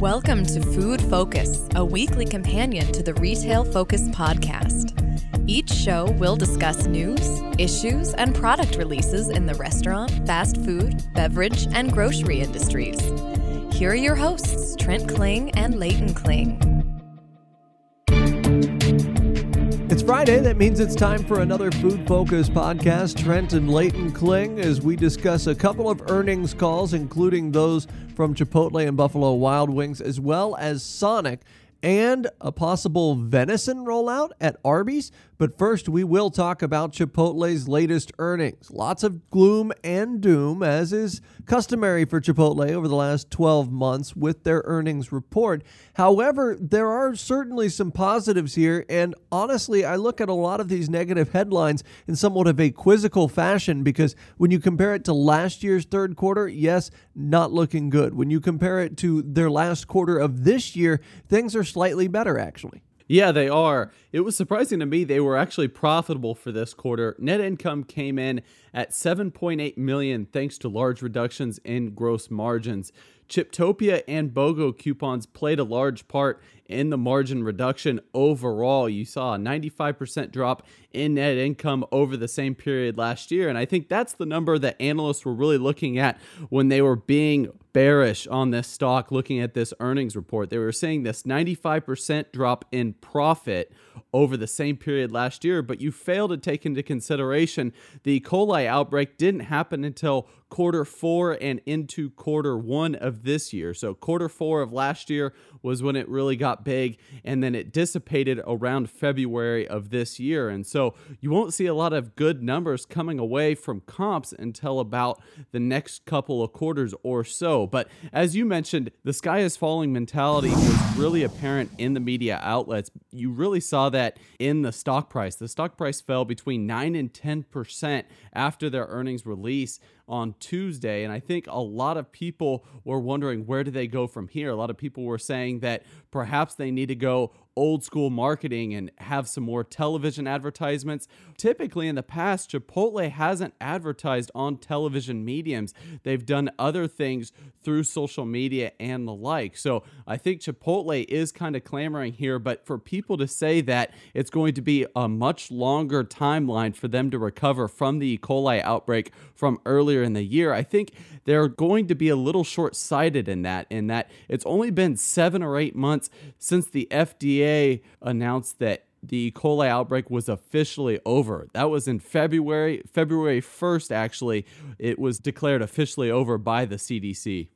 Welcome to Food Focus, a weekly companion to the Retail Focus podcast. Each show will discuss news, issues, and product releases in the restaurant, fast food, beverage, and grocery industries. Here are your hosts, Trent Kling and Leighton Kling. Friday. That means it's time for another Food Focus podcast. Trent and Leighton Kling as we discuss a couple of earnings calls, including those from Chipotle and Buffalo Wild Wings, as well as Sonic and a possible venison rollout at Arby's. But first, we will talk about Chipotle's latest earnings. Lots of gloom and doom, as is customary for Chipotle over the last 12 months with their earnings report. However, there are certainly some positives here, and honestly, I look at a lot of these negative headlines in somewhat of a quizzical fashion because when you compare it to last year's third quarter, yes, not looking good. When you compare it to their last quarter of this year, things are slightly better, actually. Yeah, they are. It was surprising to me they were actually profitable for this quarter. Net income came in at 7.8 million thanks to large reductions in gross margins. Chiptopia and BOGO coupons played a large part in the margin reduction overall. You saw a 95% drop in net income over the same period last year. And I think that's the number that analysts were really looking at when they were being bearish on this stock looking at this earnings report. They were saying this 95% drop in profit over the same period last year, but you fail to take into consideration the E. coli outbreak didn't happen until quarter four and into quarter one of this year. So, quarter four of last year was when it really got big, and then it dissipated around February of this year. And so, you won't see a lot of good numbers coming away from comps until about the next couple of quarters or so. But as you mentioned, the sky is falling mentality was really apparent in the media outlets. You really saw that in the stock price. The stock price fell between 9 and 10% after their earnings release on Tuesday. And I think a lot of people were wondering where do they go from here? A lot of people were saying that perhaps they need to go old school marketing and have some more television advertisements. Typically, in the past, Chipotle hasn't advertised on television mediums. They've done other things through social media and the like. So I think Chipotle is kind of clamoring here, but for people to say that it's going to be a much longer timeline for them to recover from the E. coli outbreak from earlier in the year, I think they're going to be a little short sighted in that, in that it's only been seven or eight months since the FDA announced that the E. coli outbreak was officially over. That was in February, February 1st, actually. It was declared officially over by the CDC.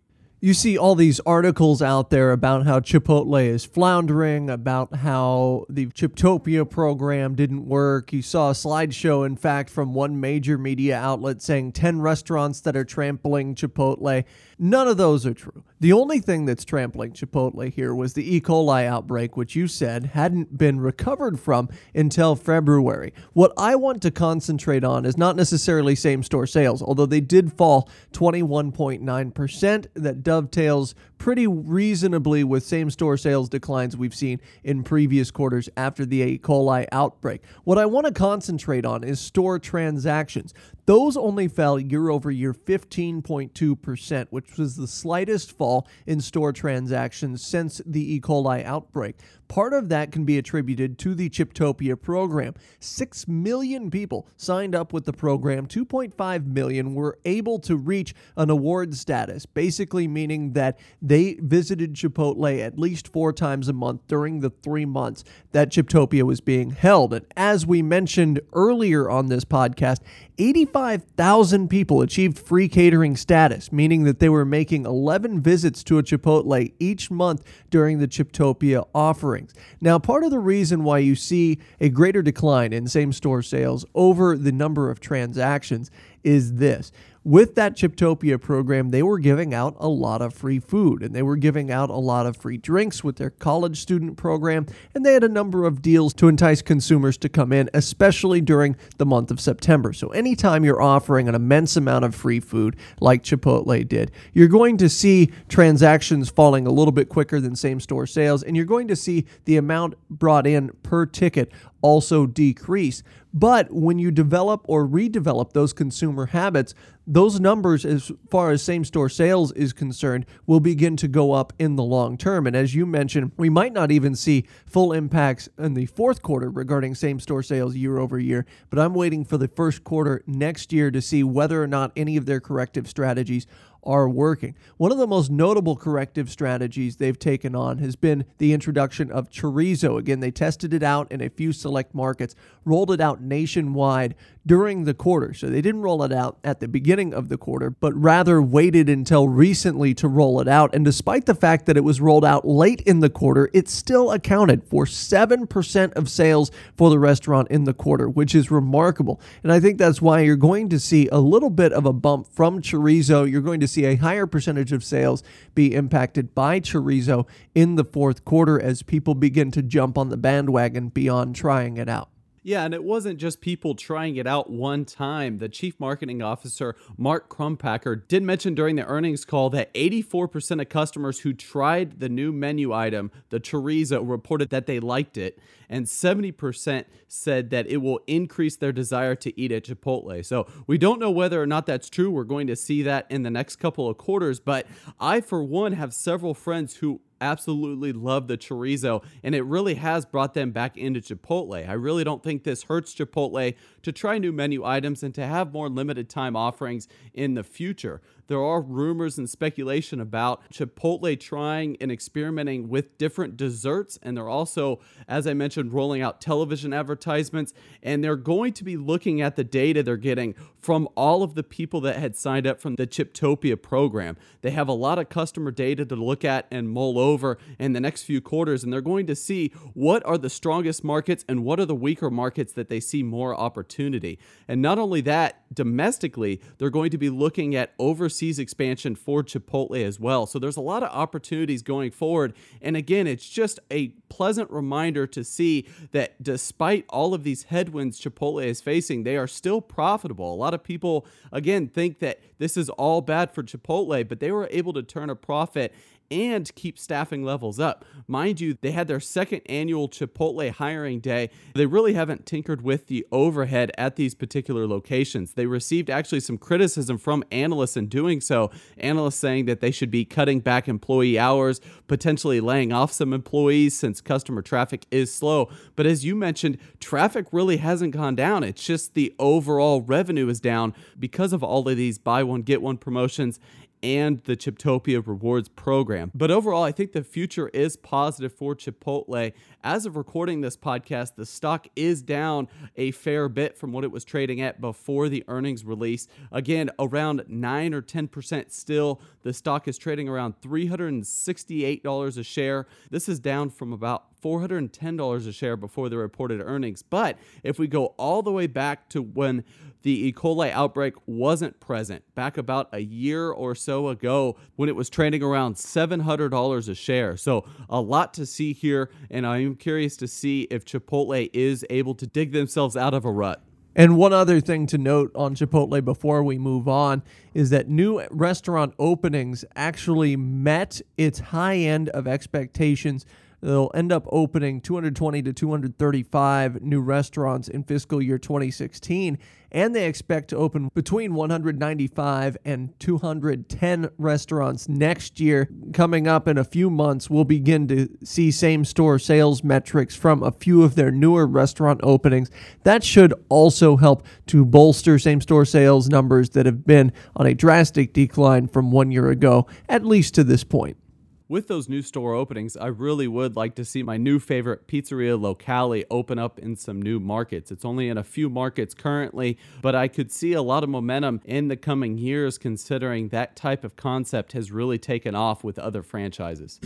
You see all these articles out there about how Chipotle is floundering, about how the Chiptopia program didn't work. You saw a slideshow, in fact, from one major media outlet saying 10 restaurants that are trampling Chipotle. None of those are true. The only thing that's trampling Chipotle here was the E. coli outbreak, which you said hadn't been recovered from until February. What I want to concentrate on is not necessarily same store sales, although they did fall 21.9%. That dovetails pretty reasonably with same store sales declines we've seen in previous quarters after the E. coli outbreak. What I want to concentrate on is store transactions. Those only fell year over year 15.2%, which was the slightest fall in store transactions since the E. coli outbreak. Part of that can be attributed to the Chiptopia program. 6 million people signed up with the program. 2.5 million were able to reach an award status, basically meaning that they visited Chipotle at least four times a month during the three months that Chiptopia was being held. And as we mentioned earlier on this podcast, 85,000 people achieved free catering status, meaning that they were making 11 visits to a Chipotle each month during the Chiptopia Now, part of the reason why you see a greater decline in same store sales over the number of transactions is this. With that Chiptopia program, they were giving out a lot of free food and they were giving out a lot of free drinks with their college student program, and they had a number of deals to entice consumers to come in, especially during the month of September. So, anytime you're offering an immense amount of free food like Chipotle did, you're going to see transactions falling a little bit quicker than same store sales, and you're going to see the amount brought in per ticket also decrease. But when you develop or redevelop those consumer habits, those numbers, as far as same store sales is concerned, will begin to go up in the long term. And as you mentioned, we might not even see full impacts in the fourth quarter regarding same store sales year over year. But I'm waiting for the first quarter next year to see whether or not any of their corrective strategies are working. One of the most notable corrective strategies they've taken on has been the introduction of chorizo. Again, they tested it out in a few select markets, rolled it out nationwide during the quarter. So they didn't roll it out at the beginning of the quarter, but rather waited until recently to roll it out. And despite the fact that it was rolled out late in the quarter, it still accounted for 7% of sales for the restaurant in the quarter, which is remarkable. And I think that's why you're going to see a little bit of a bump from chorizo. You're going to see a higher percentage of sales be impacted by chorizo in the fourth quarter as people begin to jump on the bandwagon beyond trying it out. Yeah, and it wasn't just people trying it out one time. The chief marketing officer, Mark Crumpacker, did mention during the earnings call that 84% of customers who tried the new menu item, the chorizo, reported that they liked it, and 70% said that it will increase their desire to eat at Chipotle. So we don't know whether or not that's true. We're going to see that in the next couple of quarters, but I, for one, have several friends who absolutely love the chorizo, and it really has brought them back into Chipotle. I really don't think this hurts Chipotle to try new menu items and to have more limited time offerings in the future. There are rumors and speculation about Chipotle trying and experimenting with different desserts, and they're also, as I mentioned, rolling out television advertisements. And they're going to be looking at the data they're getting from all of the people that had signed up from the Chiptopia program. They have a lot of customer data to look at and mull over in the next few quarters, and they're going to see what are the strongest markets and what are the weaker markets that they see more opportunity. And not only that, domestically, they're going to be looking at overseas expansion for Chipotle as well. So there's a lot of opportunities going forward. And again, it's just a pleasant reminder to see that despite all of these headwinds Chipotle is facing, they are still profitable. A lot of people, again, think that this is all bad for Chipotle, but they were able to turn a profit and keep staffing levels up. Mind you, they had their second annual Chipotle hiring day. They really haven't tinkered with the overhead at these particular locations. They received actually some criticism from analysts in doing so. Analysts saying that they should be cutting back employee hours, potentially laying off some employees since customer traffic is slow. But as you mentioned, traffic really hasn't gone down. It's just the overall revenue is down because of all of these buy one, get one promotions and the Chiptopia rewards program. But overall, I think the future is positive for Chipotle. As of recording this podcast, the stock is down a fair bit from what it was trading at before the earnings release. Again, around 9 or 10% still. The stock is trading around $368 a share. This is down from about $410 a share before the reported earnings. But if we go all the way back to when the E. coli outbreak wasn't present, back about a year or so ago when it was trading around $700 a share. So a lot to see here, and I'm curious to see if Chipotle is able to dig themselves out of a rut. And one other thing to note on Chipotle before we move on is that new restaurant openings actually met its high end of expectations They'll end up opening 220 to 235 new restaurants in fiscal year 2016, and they expect to open between 195 and 210 restaurants next year. Coming up in a few months, we'll begin to see same store sales metrics from a few of their newer restaurant openings. That should also help to bolster same store sales numbers that have been on a drastic decline from one year ago, at least to this point with those new store openings, I really would like to see my new favorite pizzeria locale open up in some new markets. It's only in a few markets currently, but I could see a lot of momentum in the coming years considering that type of concept has really taken off with other franchises.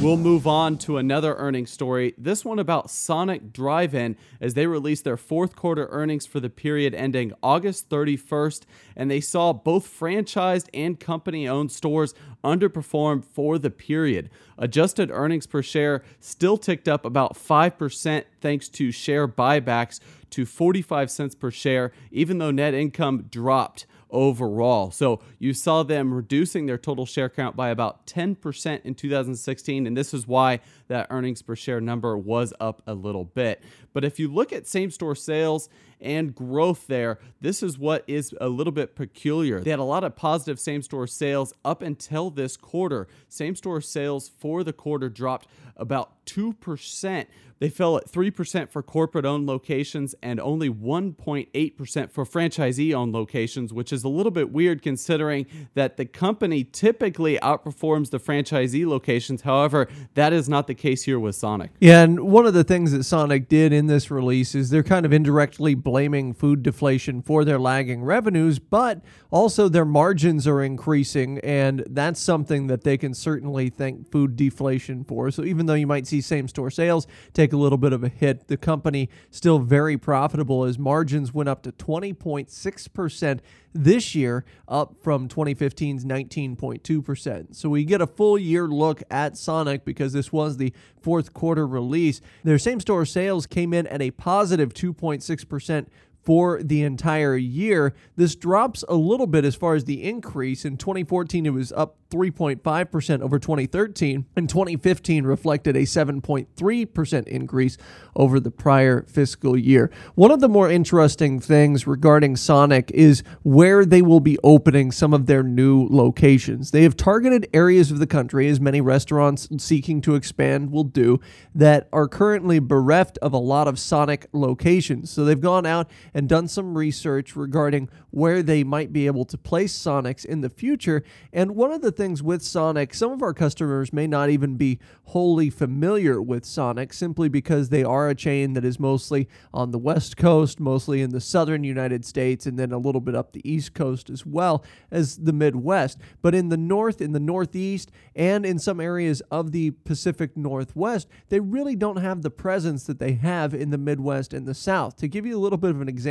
We'll move on to another earnings story, this one about Sonic Drive In as they released their fourth quarter earnings for the period ending August 31st, and they saw both franchised and company owned stores underperform for the period. Adjusted earnings per share still ticked up about 5% thanks to share buybacks to 45 cents per share, even though net income dropped overall. So you saw them reducing their total share count by about 10% in 2016, and this is why that earnings per share number was up a little bit. But if you look at same store sales and growth there. This is what is a little bit peculiar. They had a lot of positive same store sales up until this quarter. Same store sales for the quarter dropped about 2%. They fell at 3% for corporate owned locations and only 1.8% for franchisee owned locations, which is a little bit weird considering that the company typically outperforms the franchisee locations. However, that is not the case here with Sonic. Yeah, and one of the things that Sonic did in this release is they're kind of indirectly blaming food deflation for their lagging revenues, but also their margins are increasing, and that's something that they can certainly thank food deflation for. So even though you might see same store sales take a little bit of a hit, the company still very profitable as margins went up to 20.6% this year, up from 2015's 19.2%. So we get a full year look at Sonic because this was the fourth quarter release. Their same store sales came in at a positive 2.6% for the entire year. This drops a little bit as far as the increase. In 2014, it was up 3.5% over 2013, and 2015 reflected a 7.3% increase over the prior fiscal year. One of the more interesting things regarding Sonic is where they will be opening some of their new locations. They have targeted areas of the country, as many restaurants seeking to expand will do, that are currently bereft of a lot of Sonic locations. So they've gone out and done some research regarding where they might be able to place Sonics in the future. And one of the things with Sonic, some of our customers may not even be wholly familiar with Sonic simply because they are a chain that is mostly on the West Coast, mostly in the southern United States, and then a little bit up the East Coast as well as the Midwest. But in the North, in the Northeast, and in some areas of the Pacific Northwest, they really don't have the presence that they have in the Midwest and the South. To give you a little bit of an example,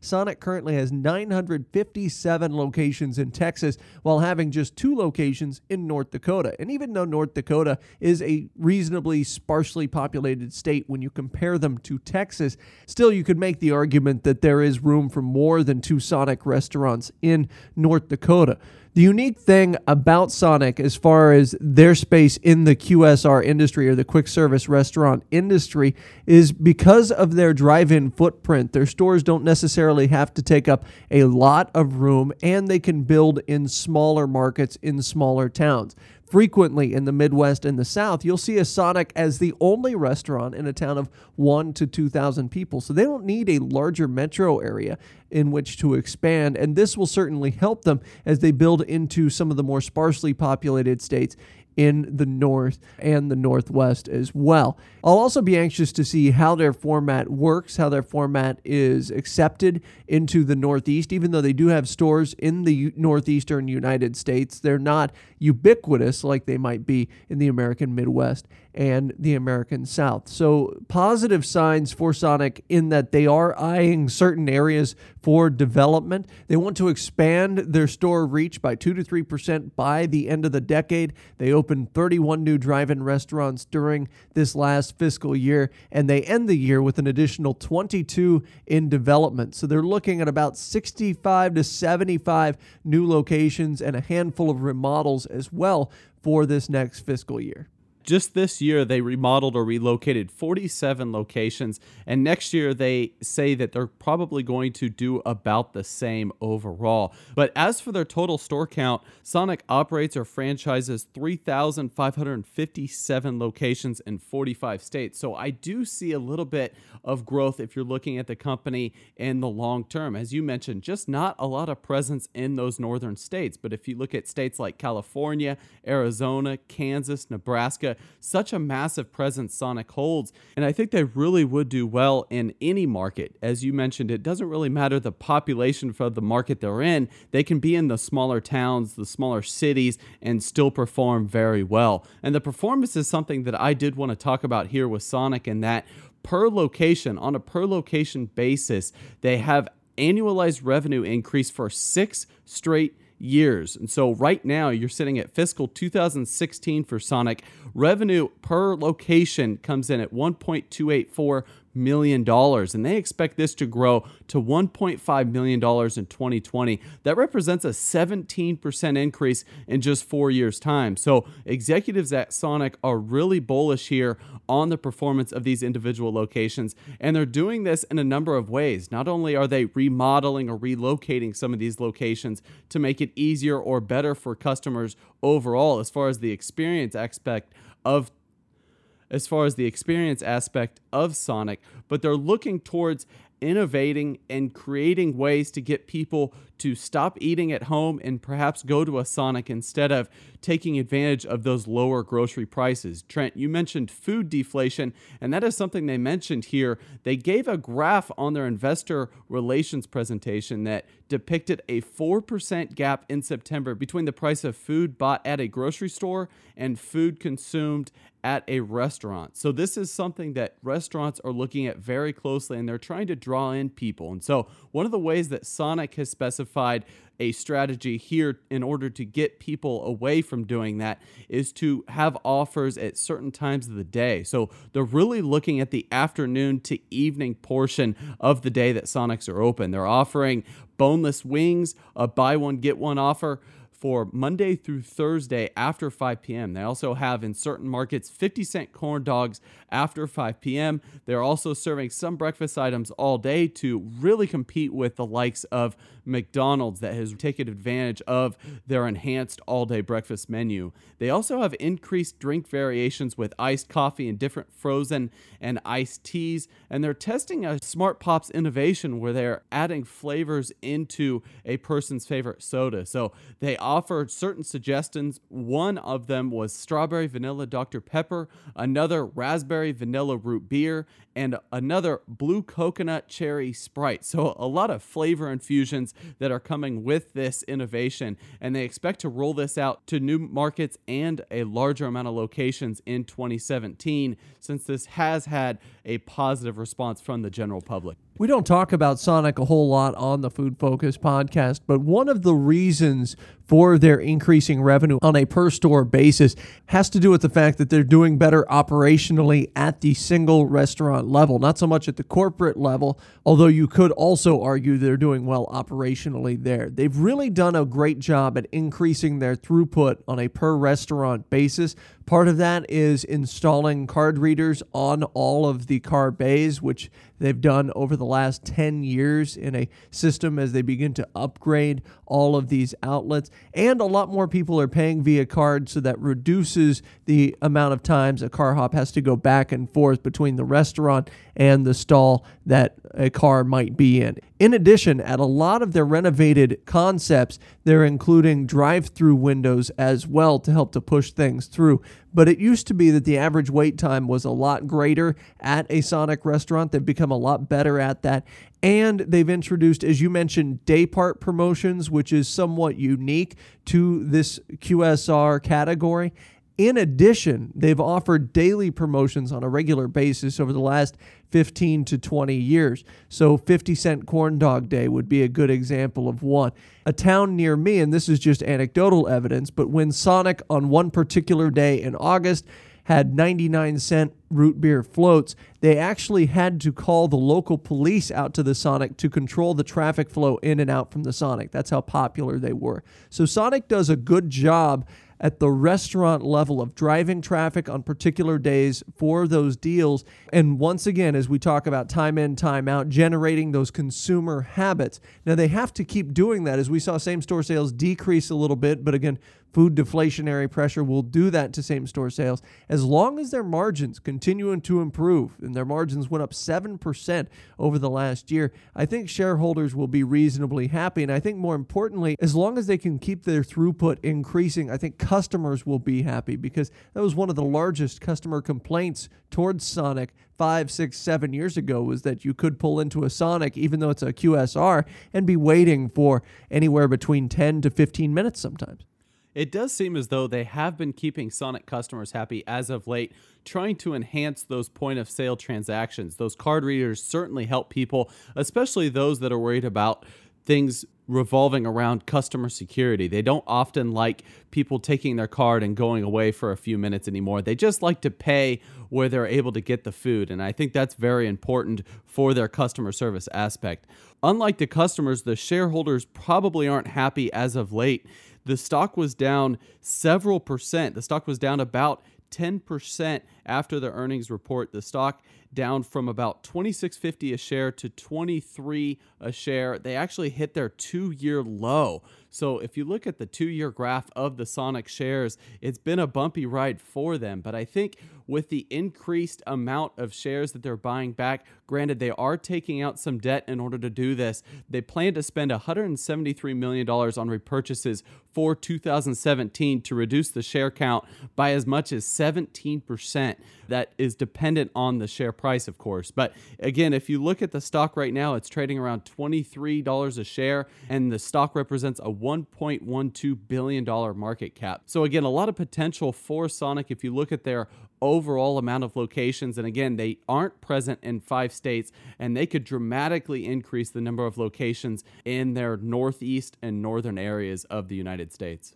Sonic currently has 957 locations in Texas while having just two locations in North Dakota. And even though North Dakota is a reasonably sparsely populated state when you compare them to Texas, still you could make the argument that there is room for more than two Sonic restaurants in North Dakota. The unique thing about Sonic, as far as their space in the QSR industry or the quick service restaurant industry, is because of their drive in footprint. Their stores don't necessarily have to take up a lot of room and they can build in smaller markets in smaller towns frequently in the Midwest and the South, you'll see a Sonic as the only restaurant in a town of one to 2,000 people. So they don't need a larger metro area in which to expand. And this will certainly help them as they build into some of the more sparsely populated states in the North and the Northwest as well. I'll also be anxious to see how their format works, how their format is accepted into the Northeast. Even though they do have stores in the Northeastern United States, they're not ubiquitous like they might be in the American Midwest and the American South. So, positive signs for Sonic in that they are eyeing certain areas for development. They want to expand their store reach by 2 to 3% by the end of the decade. They opened 31 new drive in restaurants during this last fiscal year, and they end the year with an additional 22 in development. So, they're looking at about 65 to 75 new locations and a handful of remodels as well for this next fiscal year. Just this year, they remodeled or relocated 47 locations, and next year they say that they're probably going to do about the same overall. But as for their total store count, Sonic operates or franchises 3,557 locations in 45 states. So I do see a little bit of growth if you're looking at the company in the long term. As you mentioned, just not a lot of presence in those northern states. But if you look at states like California, Arizona, Kansas, Nebraska, such a massive presence Sonic holds. And I think they really would do well in any market. As you mentioned, it doesn't really matter the population for the market they're in. They can be in the smaller towns, the smaller cities, and still perform very well. And the performance is something that I did want to talk about here with Sonic, and that per location, on a per location basis, they have annualized revenue increase for six straight years. And so right now you're sitting at fiscal 2016 for Sonic. Revenue per location comes in at 1.284 million dollars and they expect this to grow to 1.5 million dollars in 2020 that represents a 17% increase in just 4 years time. So executives at Sonic are really bullish here on the performance of these individual locations and they're doing this in a number of ways. Not only are they remodeling or relocating some of these locations to make it easier or better for customers overall as far as the experience aspect of as far as the experience aspect of Sonic, but they're looking towards innovating and creating ways to get people to stop eating at home and perhaps go to a Sonic instead of taking advantage of those lower grocery prices. Trent, you mentioned food deflation, and that is something they mentioned here. They gave a graph on their investor relations presentation that depicted a 4% gap in September between the price of food bought at a grocery store and food consumed at a restaurant. So this is something that restaurants are looking at very closely and they're trying to draw in people. And so one of the ways that Sonic has specified a strategy here in order to get people away from doing that is to have offers at certain times of the day. So they're really looking at the afternoon to evening portion of the day that Sonics are open. They're offering boneless wings, a buy one get one offer for Monday through Thursday after 5 p.m. They also have in certain markets 50 cent corn dogs after 5 p.m. They're also serving some breakfast items all day to really compete with the likes of McDonald's that has taken advantage of their enhanced all day breakfast menu. They also have increased drink variations with iced coffee and different frozen and iced teas. And they're testing a Smart Pops innovation where they're adding flavors into a person's favorite soda. So they offered certain suggestions. One of them was strawberry vanilla Dr. Pepper, another raspberry vanilla root beer, and another blue coconut cherry Sprite. So, a lot of flavor infusions that are coming with this innovation, and they expect to roll this out to new markets and a larger amount of locations in 2017 since this has had a positive response from the general public. We don't talk about Sonic a whole lot on the Food Focus podcast, but one of the reasons for their increasing revenue on a per store basis has to do with the fact that they're doing better operationally at the single restaurant level, not so much at the corporate level, although you could also argue they're doing well operationally there. They've really done a great job at increasing their throughput on a per restaurant basis. Part of that is installing card readers on all of the car bays, which they've done over the last 10 years in a system as they begin to upgrade all of these outlets. And a lot more people are paying via card, so that reduces the amount of times a car hop has to go back and forth between the restaurant and the stall that a car might be in. In addition, at a lot of their renovated concepts, they're including drive through windows as well to help to push things through. But it used to be that the average wait time was a lot greater at a Sonic restaurant. They've become a lot better at that. And they've introduced, as you mentioned, day part promotions, which is somewhat unique to this QSR category. In addition, they've offered daily promotions on a regular basis over the last 15 to 20 years. So, 50 cent corn dog day would be a good example of one. A town near me, and this is just anecdotal evidence, but when Sonic on one particular day in August had 99 cent root beer floats, they actually had to call the local police out to the Sonic to control the traffic flow in and out from the Sonic. That's how popular they were. So, Sonic does a good job at the restaurant level of driving traffic on particular days for those deals. And once again, as we talk about time in, time out, generating those consumer habits. Now, they have to keep doing that as we saw same store sales decrease a little bit, but again, food deflationary pressure will do that to same store sales as long as their margins continuing to improve and their margins went up 7% over the last year i think shareholders will be reasonably happy and i think more importantly as long as they can keep their throughput increasing i think customers will be happy because that was one of the largest customer complaints towards sonic five, six, seven years ago was that you could pull into a Sonic, even though it's a QSR, and be waiting for anywhere between 10 to 15 minutes sometimes. It does seem as though they have been keeping Sonic customers happy as of late, trying to enhance those point of sale transactions. Those card readers certainly help people, especially those that are worried about things revolving around customer security. They don't often like people taking their card and going away for a few minutes anymore. They just like to pay where they're able to get the food. And I think that's very important for their customer service aspect. Unlike the customers, the shareholders probably aren't happy as of late. The stock was down several percent. The stock was down about 10% after the earnings report. The stock down from about 26.50 a share to 23 a share. They actually hit their 2-year low. So if you look at the 2-year graph of the Sonic shares, it's been a bumpy ride for them, but I think with the increased amount of shares that they're buying back, granted they are taking out some debt in order to do this. They plan to spend 173 million dollars on repurchases for 2017 to reduce the share count by as much as 17%. That is dependent on the share price, of course. But again, if you look at the stock right now, it's trading around $23 a share, and the stock represents a $1.12 billion market cap. So, again, a lot of potential for Sonic if you look at their overall amount of locations. And again, they aren't present in five states, and they could dramatically increase the number of locations in their northeast and northern areas of the United States.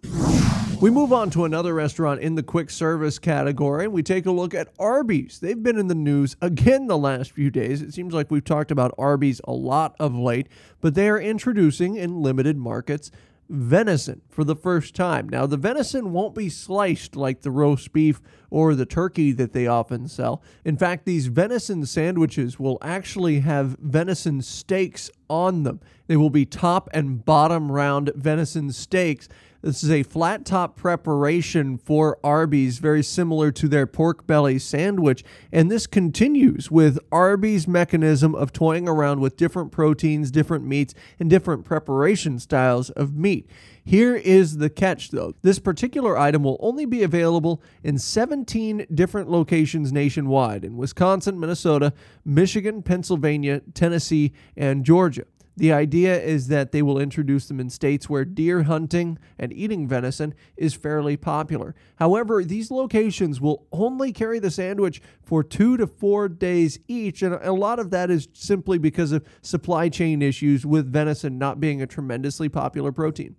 We move on to another restaurant in the quick service category, and we take a look at Arby's. They've been in the news again the last few days. It seems like we've talked about Arby's a lot of late, but they are introducing in limited markets venison for the first time. Now, the venison won't be sliced like the roast beef or the turkey that they often sell. In fact, these venison sandwiches will actually have venison steaks on them. They will be top and bottom round venison steaks this is a flat top preparation for Arby's, very similar to their pork belly sandwich. And this continues with Arby's mechanism of toying around with different proteins, different meats, and different preparation styles of meat. Here is the catch though. This particular item will only be available in 17 different locations nationwide in Wisconsin, Minnesota, Michigan, Pennsylvania, Tennessee, and Georgia. The idea is that they will introduce them in states where deer hunting and eating venison is fairly popular. However, these locations will only carry the sandwich for two to four days each, and a lot of that is simply because of supply chain issues with venison not being a tremendously popular protein.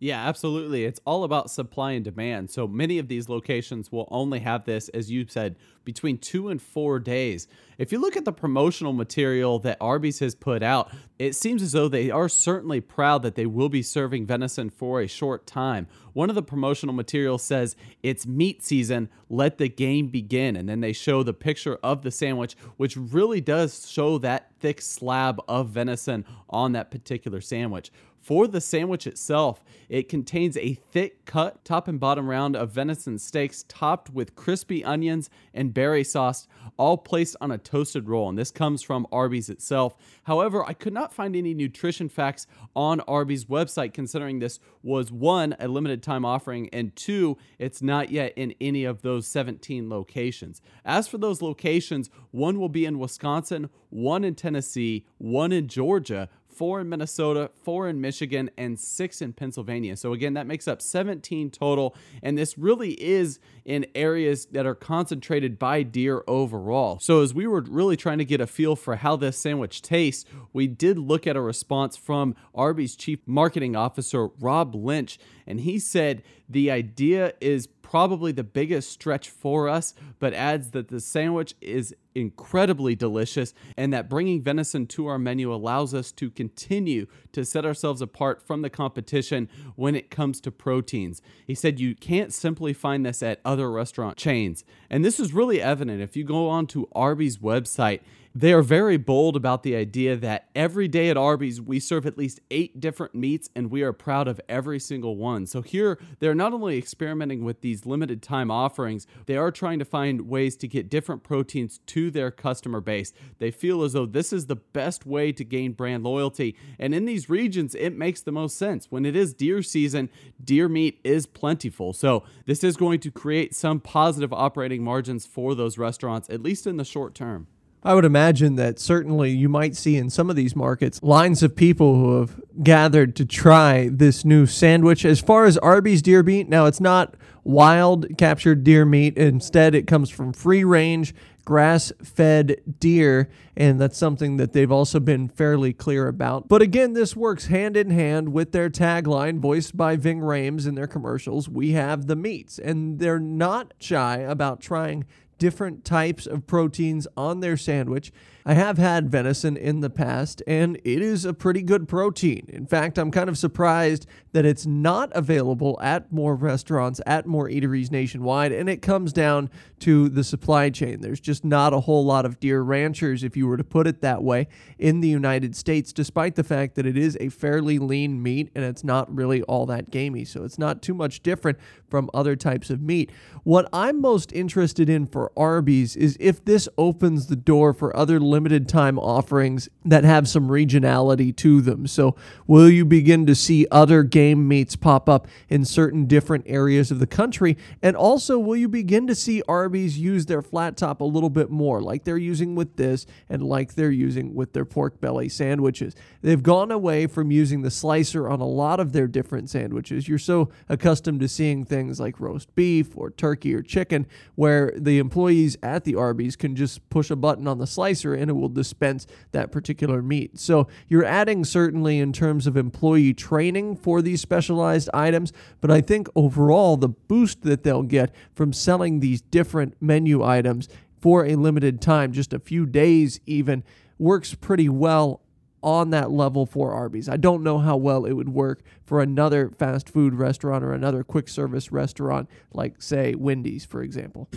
Yeah, absolutely. It's all about supply and demand. So many of these locations will only have this, as you said, between two and four days. If you look at the promotional material that Arby's has put out, it seems as though they are certainly proud that they will be serving venison for a short time. One of the promotional materials says, It's meat season, let the game begin. And then they show the picture of the sandwich, which really does show that thick slab of venison on that particular sandwich. For the sandwich itself, it contains a thick cut top and bottom round of venison steaks topped with crispy onions and berry sauce, all placed on a toasted roll. And this comes from Arby's itself. However, I could not find any nutrition facts on Arby's website, considering this was one, a limited time offering, and two, it's not yet in any of those 17 locations. As for those locations, one will be in Wisconsin, one in Tennessee, one in Georgia, four in Minnesota, four in Michigan, and six in Pennsylvania. So, again, that makes up 17 total. And this really is in areas that are concentrated by deer overall. So, as we were really trying to get a feel for how this sandwich tastes, we did look at a response from Arby's chief marketing officer, Rob Lynch. And he said the idea is probably the biggest stretch for us, but adds that the sandwich is incredibly delicious and that bringing venison to our menu allows us to continue to set ourselves apart from the competition when it comes to proteins. He said you can't simply find this at other restaurant chains. And this is really evident if you go on to Arby's website they are very bold about the idea that every day at Arby's, we serve at least eight different meats and we are proud of every single one. So here, they're not only experimenting with these limited time offerings, they are trying to find ways to get different proteins to their customer base. They feel as though this is the best way to gain brand loyalty. And in these regions, it makes the most sense. When it is deer season, deer meat is plentiful. So this is going to create some positive operating margins for those restaurants, at least in the short term. I would imagine that certainly you might see in some of these markets lines of people who have gathered to try this new sandwich. As far as Arby's deer meat, now it's not wild captured deer meat. Instead, it comes from free range grass fed deer, and that's something that they've also been fairly clear about. But again, this works hand in hand with their tagline, voiced by Ving Rhames in their commercials We have the meats. And they're not shy about trying different types of proteins on their sandwich. I have had venison in the past, and it is a pretty good protein. In fact, I'm kind of surprised that it's not available at more restaurants, at more eateries nationwide, and it comes down to the supply chain. There's just not a whole lot of deer ranchers, if you were to put it that way, in the United States, despite the fact that it is a fairly lean meat and it's not really all that gamey. So it's not too much different from other types of meat. What I'm most interested in for Arby's is if this opens the door for other limited time offerings that have some regionality to them. So, will you begin to see other game meats pop up in certain different areas of the country? And also, will you begin to see Arby's use their flat top a little bit more, like they're using with this and like they're using with their pork belly sandwiches? They've gone away from using the slicer on a lot of their different sandwiches. You're so accustomed to seeing things like roast beef or turkey or chicken, where the employees at the Arby's can just push a button on the slicer and it will dispense that particular meat. So you're adding certainly in terms of employee training for these specialized items, but I think overall the boost that they'll get from selling these different menu items for a limited time, just a few days even, works pretty well on that level for Arby's. I don't know how well it would work for another fast food restaurant or another quick service restaurant, like, say, Wendy's, for example.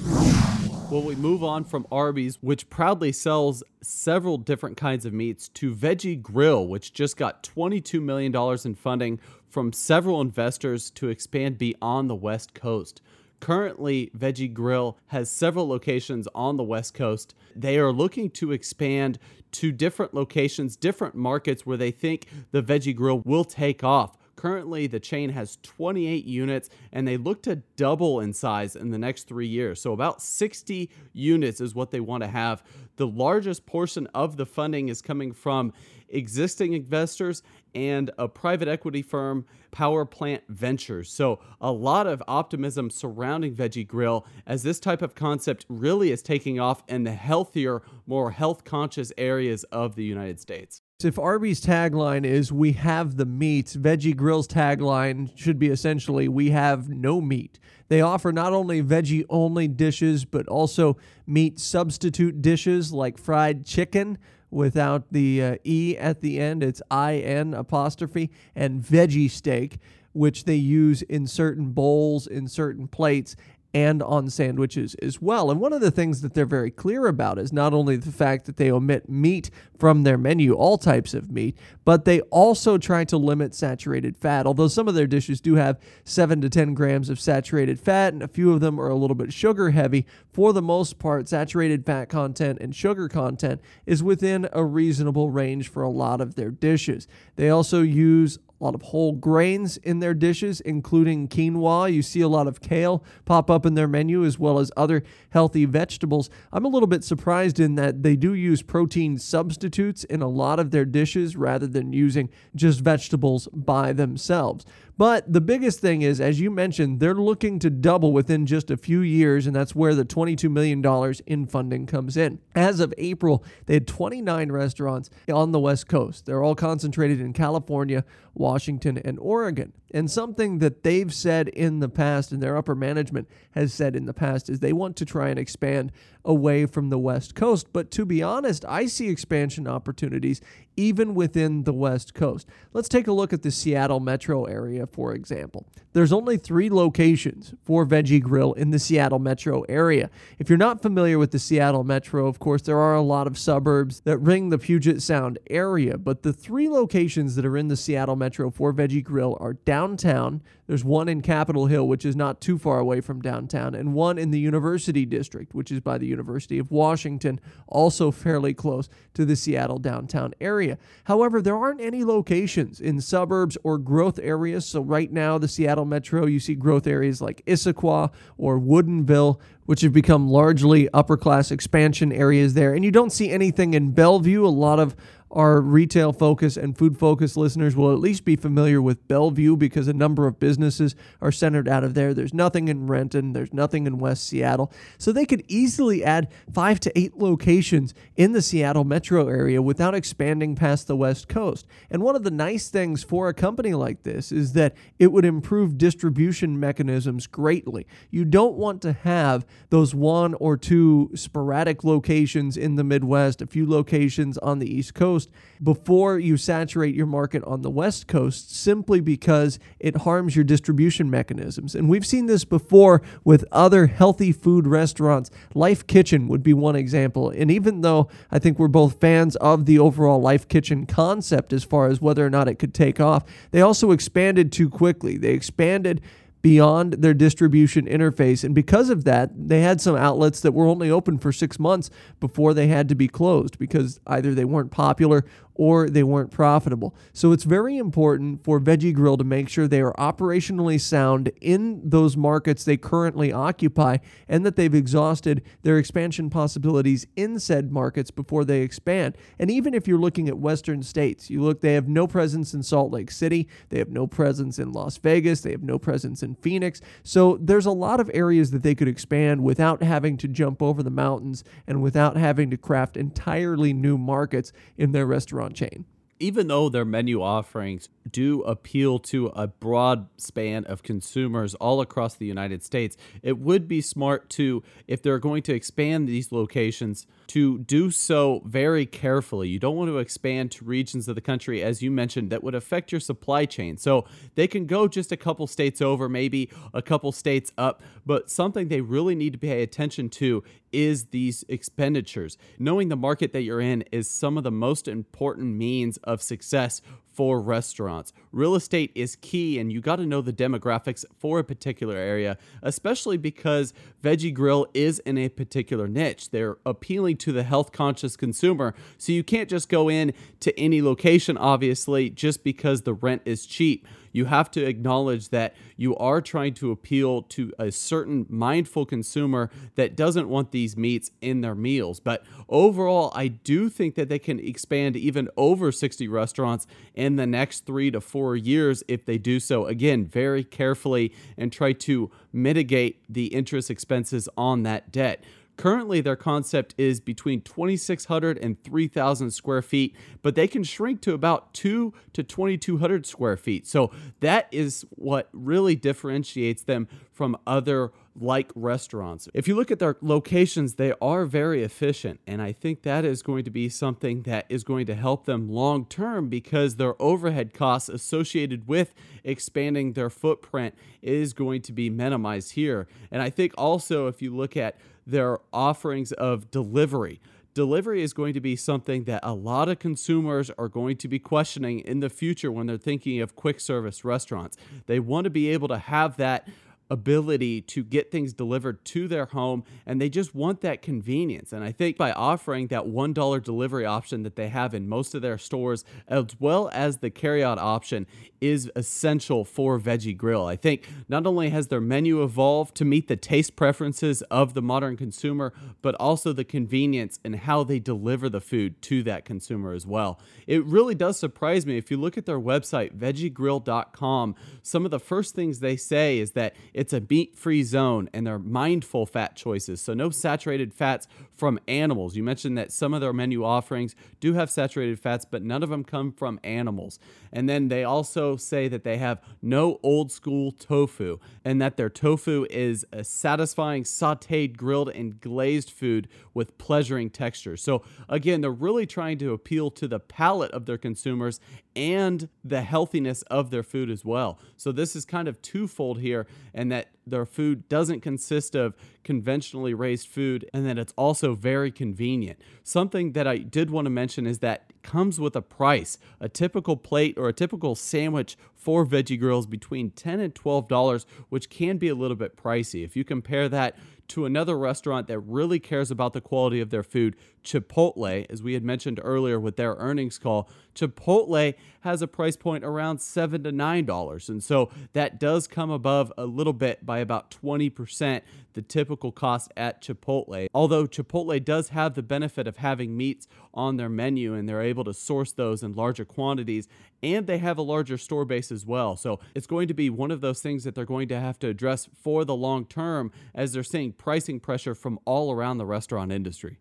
Well, we move on from Arby's, which proudly sells several different kinds of meats, to Veggie Grill, which just got $22 million in funding from several investors to expand beyond the West Coast. Currently, Veggie Grill has several locations on the West Coast. They are looking to expand to different locations, different markets where they think the Veggie Grill will take off. Currently, the chain has 28 units and they look to double in size in the next three years. So, about 60 units is what they want to have. The largest portion of the funding is coming from existing investors and a private equity firm, Power Plant Ventures. So, a lot of optimism surrounding Veggie Grill as this type of concept really is taking off in the healthier, more health conscious areas of the United States. If Arby's tagline is "We have the meat," Veggie Grill's tagline should be essentially "We have no meat." They offer not only veggie only dishes, but also meat substitute dishes like fried chicken without the uh, E at the end. It's I N apostrophe and veggie steak, which they use in certain bowls, in certain plates, and on sandwiches as well. And one of the things that they're very clear about is not only the fact that they omit meat from their menu, all types of meat, but they also try to limit saturated fat. Although some of their dishes do have 7 to 10 grams of saturated fat, and a few of them are a little bit sugar heavy, for the most part, saturated fat content and sugar content is within a reasonable range for a lot of their dishes. They also use a lot of whole grains in their dishes, including quinoa. You see a lot of kale pop up in their menu, as well as other healthy vegetables. I'm a little bit surprised in that they do use protein substitutes in a lot of their dishes rather than using just vegetables by themselves. But the biggest thing is, as you mentioned, they're looking to double within just a few years, and that's where the $22 million in funding comes in. As of April, they had 29 restaurants on the West Coast. They're all concentrated in California, Washington, and Oregon. And something that they've said in the past, and their upper management has said in the past, is they want to try and expand away from the West Coast. But to be honest, I see expansion opportunities even within the West Coast. Let's take a look at the Seattle metro area, for example. There's only three locations for Veggie Grill in the Seattle metro area. If you're not familiar with the Seattle metro, of course, there are a lot of suburbs that ring the Puget Sound area, but the three locations that are in the Seattle metro for Veggie Grill are downtown. There's one in Capitol Hill, which is not too far away from downtown, and one in the University District, which is by the University of Washington, also fairly close to the Seattle downtown area. However, there aren't any locations in suburbs or growth areas. So, right now, the Seattle metro, you see growth areas like Issaquah or Woodinville, which have become largely upper class expansion areas there. And you don't see anything in Bellevue. A lot of our retail focus and food focus listeners will at least be familiar with Bellevue because a number of businesses are centered out of there. There's nothing in Renton, there's nothing in West Seattle. So they could easily add five to eight locations in the Seattle metro area without expanding past the West Coast. And one of the nice things for a company like this is that it would improve distribution mechanisms greatly. You don't want to have those one or two sporadic locations in the Midwest, a few locations on the East Coast Coast before you saturate your market on the West Coast simply because it harms your distribution mechanisms. And we've seen this before with other healthy food restaurants. Lyfe Kitchen would be one example. And even though I think we're both fans of the overall Lyfe Kitchen concept as far as whether or not it could take off, they also expanded too quickly. They expanded beyond their distribution interface. And because of that, they had some outlets that were only open for six months before they had to be closed because either they weren't popular or they weren't profitable. So it's very important for Veggie Grill to make sure they are operationally sound in those markets they currently occupy and that they've exhausted their expansion possibilities in said markets before they expand. And even if you're looking at western states, you look they have no presence in Salt Lake City, they have no presence in Las Vegas, they have no presence in Phoenix. So there's a lot of areas that they could expand without having to jump over the mountains and without having to craft entirely new markets in their restaurant restaurant chain. Even though their menu offerings do appeal to a broad span of consumers all across the United States, it would be smart to, if they're going to expand these locations, to do so very carefully. You don't want to expand to regions of the country, as you mentioned, that would affect your supply chain. So they can go just a couple states over, maybe a couple states up, but something they really need to pay attention to is these expenditures. Knowing the market that you're in is some of the most important means of success for restaurants. Real estate is key, and you got to know the demographics for a particular area, especially because Veggie Grill is in a particular niche. They're appealing to the health conscious consumer, so you can't just go in to any location, obviously, just because the rent is cheap you have to acknowledge that you are trying to appeal to a certain mindful consumer that doesn't want these meats in their meals. But overall, I do think that they can expand even over 60 restaurants in the next three to four years if they do so, again, very carefully and try to mitigate the interest expenses on that debt. Currently, their concept is between 2,600 and 3,000 square feet, but they can shrink to about 2 to 2,200 square feet. So that is what really differentiates them from other like restaurants. If you look at their locations, they are very efficient. And I think that is going to be something that is going to help them long term because their overhead costs associated with expanding their footprint is going to be minimized here. And I think also, if you look at their offerings of delivery. Delivery is going to be something that a lot of consumers are going to be questioning in the future when they're thinking of quick service restaurants. They want to be able to have that ability to get things delivered to their home and they just want that convenience. And I think by offering that $1 delivery option that they have in most of their stores, as well as the carryout option, is essential for Veggie Grill. I think not only has their menu evolved to meet the taste preferences of the modern consumer, but also the convenience and how they deliver the food to that consumer as well. It really does surprise me. If you look at their website, veggiegrill.com, some of the first things they say is that it's a meat free zone and they're mindful fat choices. So, no saturated fats from animals. You mentioned that some of their menu offerings do have saturated fats, but none of them come from animals. And then they also say that they have no old school tofu and that their tofu is a satisfying sauteed, grilled, and glazed food with pleasuring texture. So, again, they're really trying to appeal to the palate of their consumers and the healthiness of their food as well. So this is kind of twofold here, and that their food doesn't consist of conventionally raised food, and that it's also very convenient. Something that I did want to mention is that comes with a price. A typical plate or a typical sandwich for Veggie Grill's between 10 and 12 dollars, which can be a little bit pricey. If you compare that to another restaurant that really cares about the quality of their food, Chipotle, as we had mentioned earlier with their earnings call, Chipotle has a price point around seven to nine dollars, and so that does come above a little bit by about 20% the typical cost at Chipotle. Although Chipotle does have the benefit of having meats on their menu and they're able to source those in larger quantities and they have a larger store base as well. So it's going to be one of those things that they're going to have to address for the long term as they're seeing pricing pressure from all around the restaurant industry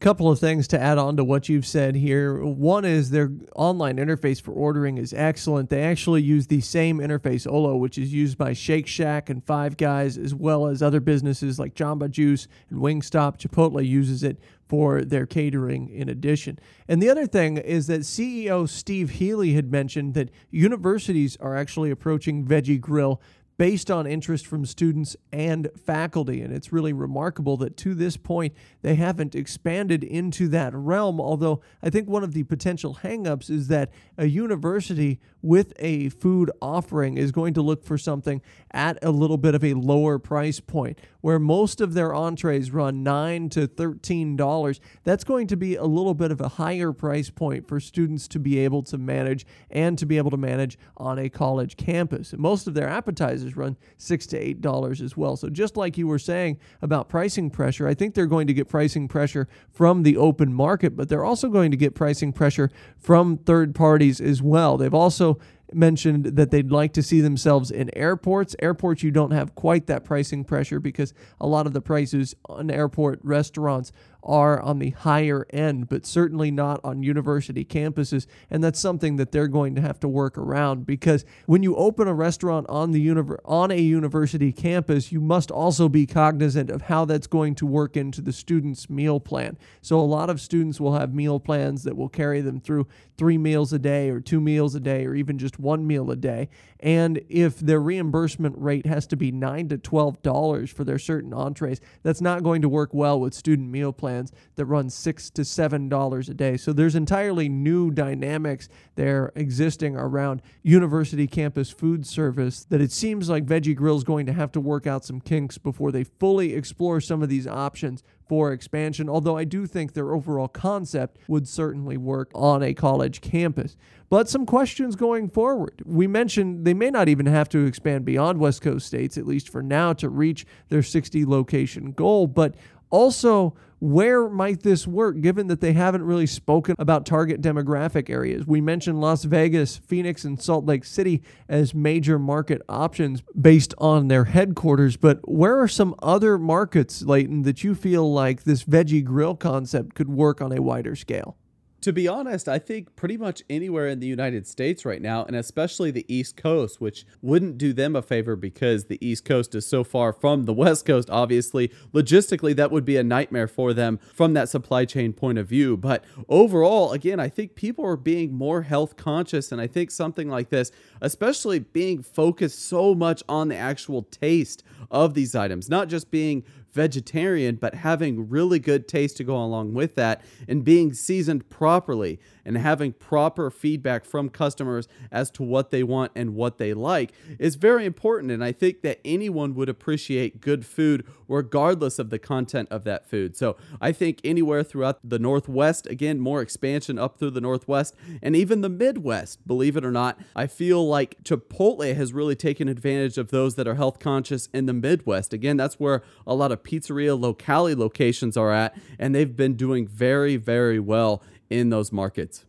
couple of things to add on to what you've said here. One is their online interface for ordering is excellent. They actually use the same interface, Olo, which is used by Shake Shack and Five Guys, as well as other businesses like Jamba Juice and Wingstop. Chipotle uses it for their catering in addition. And the other thing is that CEO Steve Heeley had mentioned that universities are actually approaching Veggie Grill based on interest from students and faculty. And it's really remarkable that to this point, they haven't expanded into that realm. Although I think one of the potential hangups is that a university with a food offering is going to look for something at a little bit of a lower price point where most of their entrees run 9 to 13 dollars that's going to be a little bit of a higher price point for students to be able to manage and to be able to manage on a college campus most of their appetizers run 6 to 8 dollars as well so just like you were saying about pricing pressure i think they're going to get pricing pressure from the open market but they're also going to get pricing pressure from third parties as well they've also mentioned that they'd like to see themselves in airports. Airports, you don't have quite that pricing pressure because a lot of the prices on airport restaurants are on the higher end, but certainly not on university campuses. And that's something that they're going to have to work around because when you open a restaurant on the univer- on a university campus, you must also be cognizant of how that's going to work into the student's meal plan. So a lot of students will have meal plans that will carry them through three meals a day or two meals a day or even just one meal a day. And if their reimbursement rate has to be nine to twelve dollars for their certain entrees, that's not going to work well with student meal plans that run six to seven dollars a day. So there's entirely new dynamics there existing around university campus food service that it seems like Veggie Grill is going to have to work out some kinks before they fully explore some of these options for expansion, although I do think their overall concept would certainly work on a college campus. But some questions going forward. We mentioned they may not even have to expand beyond West Coast states, at least for now, to reach their 60 location goal. But also, where might this work given that they haven't really spoken about target demographic areas? We mentioned Las Vegas, Phoenix, and Salt Lake City as major market options based on their headquarters, but where are some other markets, Leighton, that you feel like this Veggie Grill concept could work on a wider scale? To be honest, I think pretty much anywhere in the United States right now, and especially the East Coast, which wouldn't do them a favor because the East Coast is so far from the West Coast, obviously. Logistically, that would be a nightmare for them from that supply chain point of view. But overall, again, I think people are being more health conscious, and I think something like this, especially being focused so much on the actual taste of these items, not just being vegetarian, but having really good taste to go along with that and being seasoned properly and having proper feedback from customers as to what they want and what they like is very important. And I think that anyone would appreciate good food regardless of the content of that food. So I think anywhere throughout the Northwest, again, more expansion up through the Northwest and even the Midwest, believe it or not, I feel like Chipotle has really taken advantage of those that are health conscious in the Midwest. Again, that's where a lot of pizzeria locale locations are at, and they've been doing very, very well in those markets.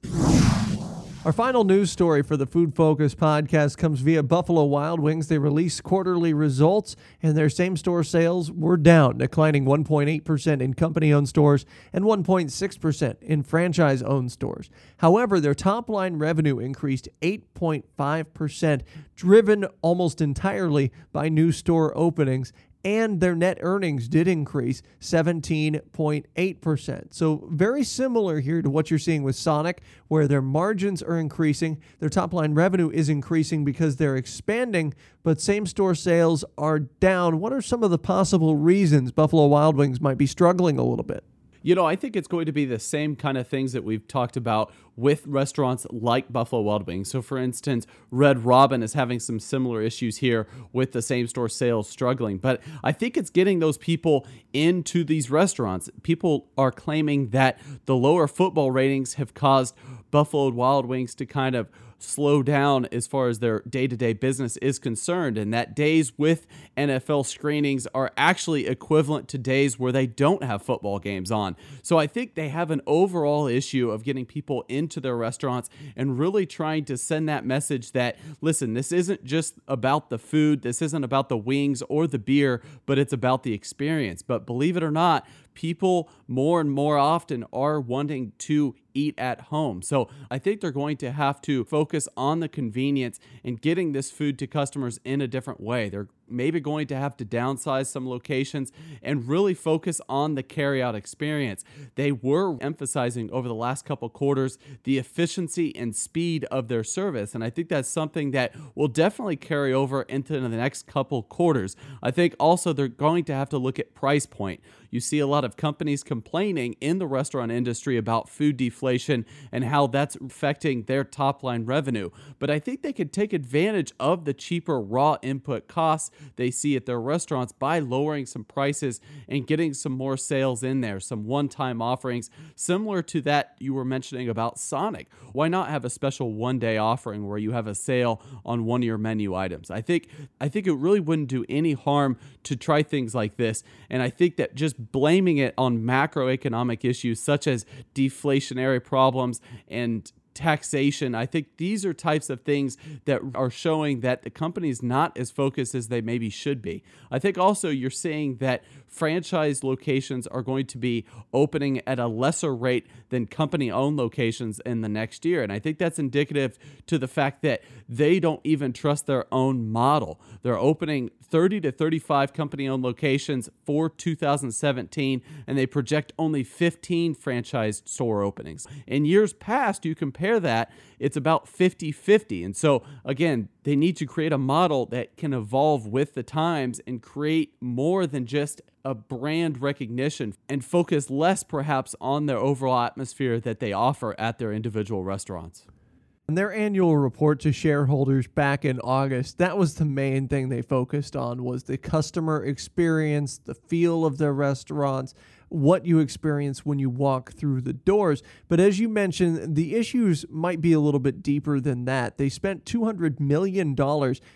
Our final news story for the Food Focus podcast comes via Buffalo Wild Wings. They released quarterly results, and their same store sales were down, declining 1.8% in company owned stores and 1.6% in franchise owned stores. However, their top line revenue increased 8.5%, driven almost entirely by new store openings and their net earnings did increase 17.8%. So, very similar here to what you're seeing with Sonic, where their margins are increasing, their top line revenue is increasing because they're expanding, but same store sales are down. What are some of the possible reasons Buffalo Wild Wings might be struggling a little bit? You know, I think it's going to be the same kind of things that we've talked about with restaurants like Buffalo Wild Wings. So, for instance, Red Robin is having some similar issues here with the same store sales struggling. But I think it's getting those people into these restaurants. People are claiming that the lower football ratings have caused Buffalo Wild Wings to kind of slow down as far as their day to day business is concerned, and that days with NFL screenings are actually equivalent to days where they don't have football games on. So I think they have an overall issue of getting people into their restaurants and really trying to send that message that, listen, this isn't just about the food, this isn't about the wings or the beer, but it's about the experience. But believe it or not, people more and more often are wanting to eat at home. So I think they're going to have to focus on the convenience and getting this food to customers in a different way. They're maybe going to have to downsize some locations and really focus on the carryout experience. They were emphasizing over the last couple quarters the efficiency and speed of their service, and I think that's something that will definitely carry over into the next couple quarters. I think also they're going to have to look at price point. You see a lot of companies complaining in the restaurant industry about food deflation and how that's affecting their top line revenue. But I think they could take advantage of the cheaper raw input costs they see at their restaurants by lowering some prices and getting some more sales in there, some one time offerings, similar to that you were mentioning about Sonic. Why not have a special one day offering where you have a sale on one of your menu items? I think I think it really wouldn't do any harm to try things like this. And I think that just blaming it on macroeconomic issues such as deflationary problems and taxation. I think these are types of things that are showing that the company is not as focused as they maybe should be. I think also you're seeing that franchise locations are going to be opening at a lesser rate than company owned locations in the next year. And I think that's indicative to the fact that they don't even trust their own model. They're opening 30 to 35 company owned locations for 2017, and they project only 15 franchise store openings. In years past, you compare that, it's about 50 50. And so, again, they need to create a model that can evolve with the times and create more than just a brand recognition and focus less perhaps on their overall atmosphere that they offer at their individual restaurants. In their annual report to shareholders back in August, that was the main thing they focused on was the customer experience, the feel of their restaurants, what you experience when you walk through the doors. But as you mentioned, the issues might be a little bit deeper than that. They spent $200 million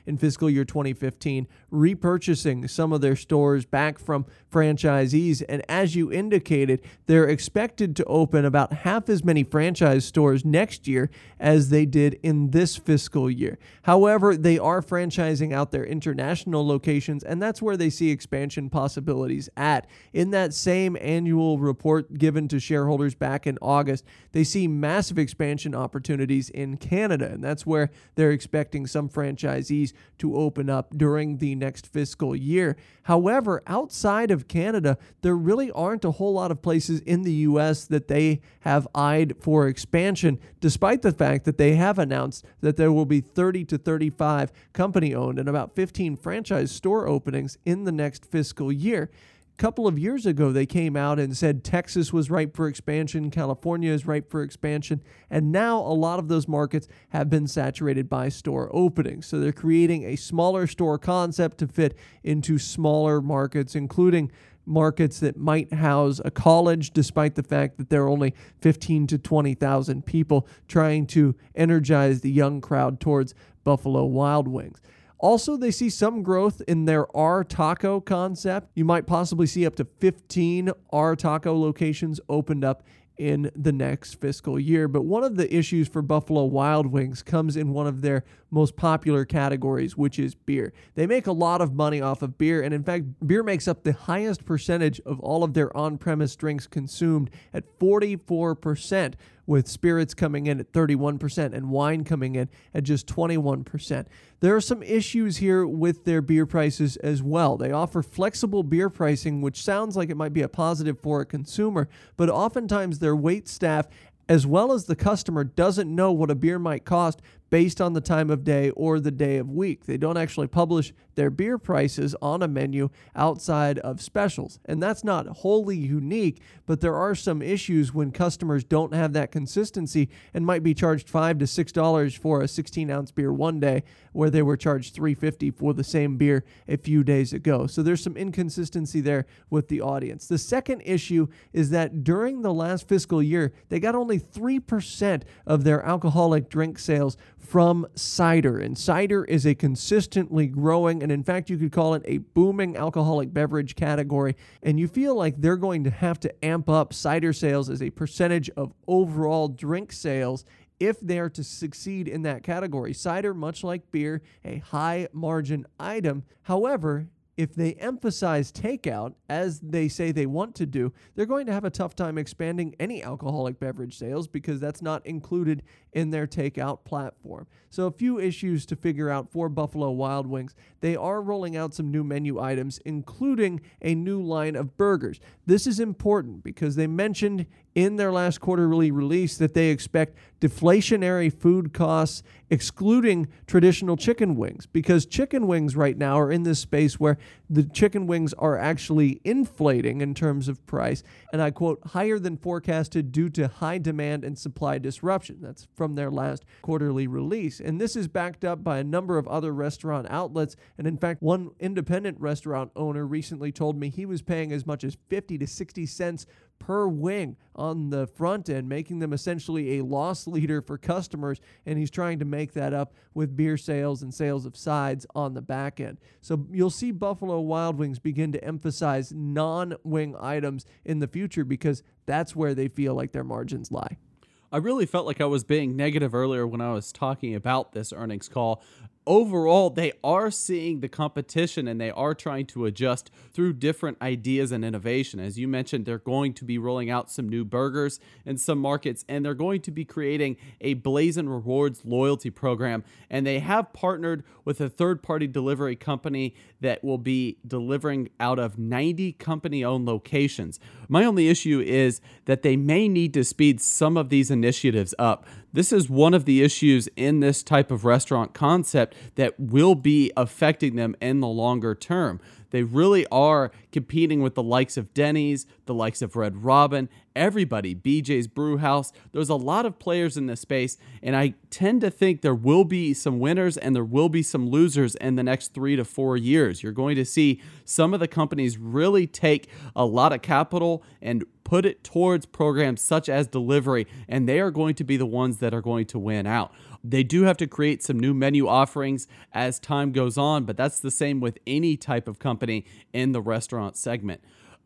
in fiscal year 2015 repurchasing some of their stores back from franchisees. And as you indicated, they're expected to open about half as many franchise stores next year as they did in this fiscal year. However, they are franchising out their international locations, and that's where they see expansion possibilities at. In that same annual report given to shareholders back in August, they see massive expansion opportunities in Canada, and that's where they're expecting some franchisees to open up during the next fiscal year. However, outside of Canada, there really aren't a whole lot of places in the US that they have eyed for expansion, despite the fact that they have announced that there will be 30 to 35 company owned and about 15 franchise store openings in the next fiscal year couple of years ago, they came out and said Texas was ripe for expansion, California is ripe for expansion, and now a lot of those markets have been saturated by store openings. So they're creating a smaller store concept to fit into smaller markets, including markets that might house a college, despite the fact that there are only 15 to 20,000 people trying to energize the young crowd towards Buffalo Wild Wings. Also, they see some growth in their R Taco concept. You might possibly see up to 15 R Taco locations opened up in the next fiscal year. But one of the issues for Buffalo Wild Wings comes in one of their most popular categories, which is beer. They make a lot of money off of beer, and in fact, beer makes up the highest percentage of all of their on premise drinks consumed at 44%, with spirits coming in at 31% and wine coming in at just 21%. There are some issues here with their beer prices as well. They offer flexible beer pricing, which sounds like it might be a positive for a consumer, but oftentimes their wait staff as well as the customer doesn't know what a beer might cost based on the time of day or the day of week. They don't actually publish their beer prices on a menu outside of specials. And that's not wholly unique, but there are some issues when customers don't have that consistency and might be charged 5 to $6 for a 16 ounce beer one day where they were charged 350 for the same beer a few days ago. So there's some inconsistency there with the audience. The second issue is that during the last fiscal year, they got only 3% of their alcoholic drink sales from cider. And cider is a consistently growing, and in fact, you could call it a booming alcoholic beverage category. And you feel like they're going to have to amp up cider sales as a percentage of overall drink sales if they're to succeed in that category. Cider, much like beer, a high margin item. However, if they emphasize takeout, as they say they want to do, they're going to have a tough time expanding any alcoholic beverage sales because that's not included in their takeout platform. So, a few issues to figure out for Buffalo Wild Wings. They are rolling out some new menu items, including a new line of burgers. This is important because they mentioned in their last quarterly release that they expect deflationary food costs, excluding traditional chicken wings, because chicken wings right now are in this space where the chicken wings are actually inflating in terms of price, and I quote, higher than forecasted due to high demand and supply disruption. That's from their last quarterly release. And this is backed up by a number of other restaurant outlets. And in fact, one independent restaurant owner recently told me he was paying as much as 50 to 60 cents per wing on the front end, making them essentially a loss leader for customers. And he's trying to make that up with beer sales and sales of sides on the back end. So you'll see Buffalo Wild Wings begin to emphasize non wing items in the future because that's where they feel like their margins lie. I really felt like I was being negative earlier when I was talking about this earnings call overall, they are seeing the competition and they are trying to adjust through different ideas and innovation. As you mentioned, they're going to be rolling out some new burgers in some markets and they're going to be creating a Blazing Rewards loyalty program. And they have partnered with a third party delivery company that will be delivering out of 90 company owned locations. My only issue is that they may need to speed some of these initiatives up. This is one of the issues in this type of restaurant concept that will be affecting them in the longer term. They really are competing with the likes of Denny's, the likes of Red Robin, everybody, BJ's Brewhouse. There's a lot of players in this space, and I tend to think there will be some winners and there will be some losers in the next three to four years. You're going to see some of the companies really take a lot of capital and put it towards programs such as delivery, and they are going to be the ones that are going to win out. They do have to create some new menu offerings as time goes on, but that's the same with any type of company in the restaurant segment.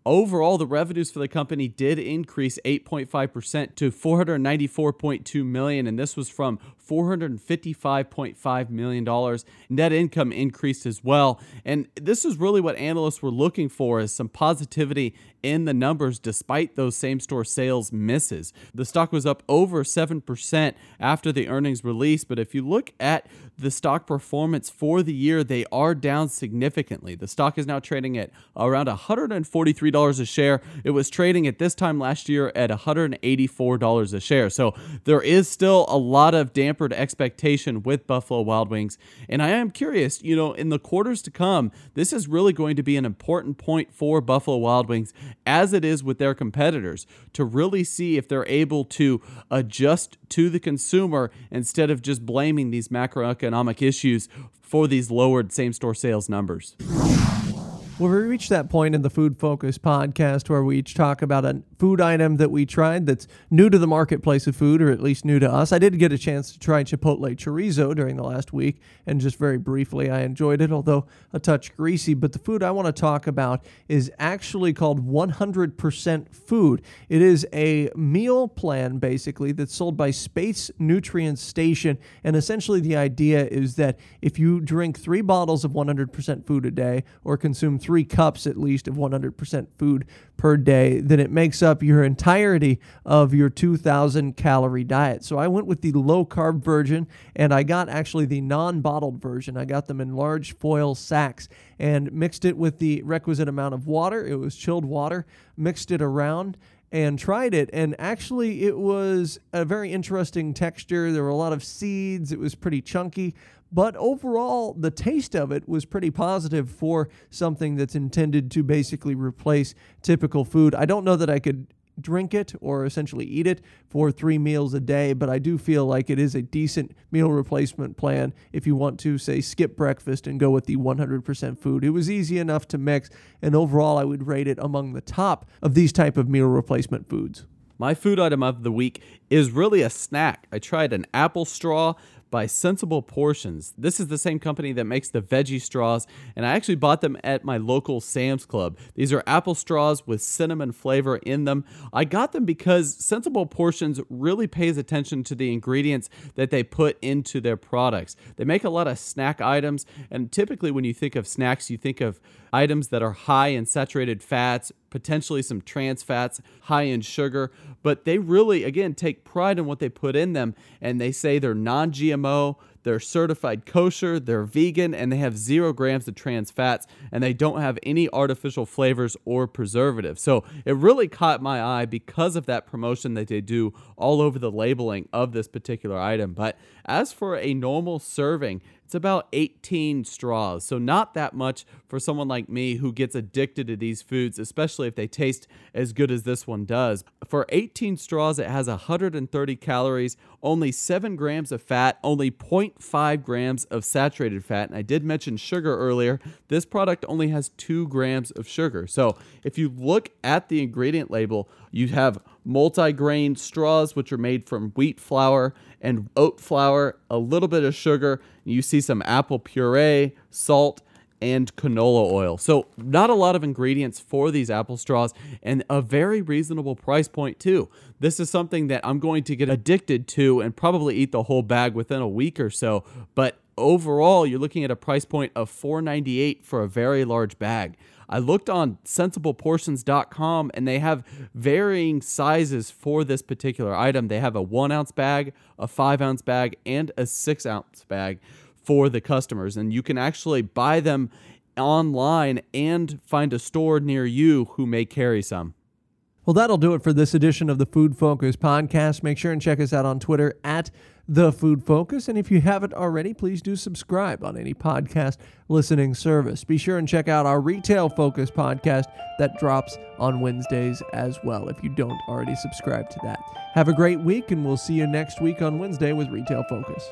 Overall, the revenues for the company did increase 8.5% to 494.2 million and this was from $455.5 million. Net income increased as well. And this is really what analysts were looking for is some positivity in the numbers despite those same store sales misses. The stock was up over 7% after the earnings release, but if you look at the stock performance for the year, they are down significantly. The stock is now trading at around $143 a share. It was trading at this time last year at $184 a share. So there is still a lot of dampened expectation with Buffalo Wild Wings. And I am curious, you know, in the quarters to come, this is really going to be an important point for Buffalo Wild Wings as it is with their competitors to really see if they're able to adjust to the consumer instead of just blaming these macroeconomic issues for these lowered same store sales numbers. Well, we reached that point in the Food Focus podcast where we each talk about a food item that we tried that's new to the marketplace of food, or at least new to us. I did get a chance to try Chipotle chorizo during the last week, and just very briefly, I enjoyed it, although a touch greasy. But the food I want to talk about is actually called 100% Food. It is a meal plan, basically, that's sold by Space Nutrient Station. And essentially, the idea is that if you drink three bottles of 100% food a day or consume three cups at least of 100% food per day, then it makes up your entirety of your 2,000 calorie diet. So I went with the low carb version and I got actually the non bottled version. I got them in large foil sacks and mixed it with the requisite amount of water. It was chilled water, mixed it around and tried it and actually it was a very interesting texture there were a lot of seeds it was pretty chunky but overall, the taste of it was pretty positive for something that's intended to basically replace typical food. I don't know that I could drink it or essentially eat it for three meals a day, but I do feel like it is a decent meal replacement plan if you want to, say, skip breakfast and go with the 100% food. It was easy enough to mix, and overall, I would rate it among the top of these type of meal replacement foods. My food item of the week is really a snack. I tried an apple straw by Sensible Portions. This is the same company that makes the veggie straws, and I actually bought them at my local Sam's Club. These are apple straws with cinnamon flavor in them. I got them because Sensible Portions really pays attention to the ingredients that they put into their products. They make a lot of snack items, and typically when you think of snacks, you think of items that are high in saturated fats, potentially some trans fats, high in sugar, but they really, again, take pride in what they put in them. And they say they're non GMO, they're certified kosher, they're vegan, and they have zero grams of trans fats, and they don't have any artificial flavors or preservatives. So it really caught my eye because of that promotion that they do all over the labeling of this particular item. But as for a normal serving, it's about 18 straws, so not that much for someone like me who gets addicted to these foods, especially if they taste as good as this one does. For 18 straws, it has 130 calories, only 7 grams of fat, only 0.5 grams of saturated fat. And I did mention sugar earlier. This product only has 2 grams of sugar. So if you look at the ingredient label, you have multi-grain straws which are made from wheat flour and oat flour, a little bit of sugar. You see some apple puree, salt, and canola oil. So, not a lot of ingredients for these apple straws and a very reasonable price point, too. This is something that I'm going to get addicted to and probably eat the whole bag within a week or so. But overall, you're looking at a price point of $4.98 for a very large bag. I looked on sensibleportions.com and they have varying sizes for this particular item. They have a one ounce bag, a five ounce bag, and a six ounce bag for the customers. And you can actually buy them online and find a store near you who may carry some. Well, that'll do it for this edition of the Food Focus podcast. Make sure and check us out on Twitter at The Food Focus. And if you haven't already, please do subscribe on any podcast listening service. Be sure and check out our Retail Focus podcast that drops on Wednesdays as well if you don't already subscribe to that. Have a great week, and we'll see you next week on Wednesday with Retail Focus.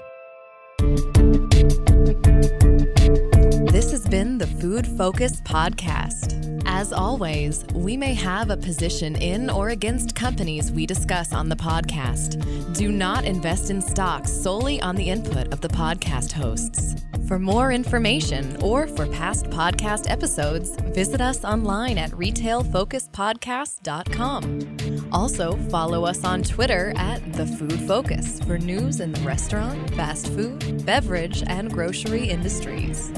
This has been the Food Focus Podcast. As always, we may have a position in or against companies we discuss on the podcast. Do not invest in stocks solely on the input of the podcast hosts. For more information or for past podcast episodes, visit us online at retailfocuspodcast.com. Also, follow us on Twitter at The Food Focus for news in the restaurant, fast food, beverage, and grocery industries.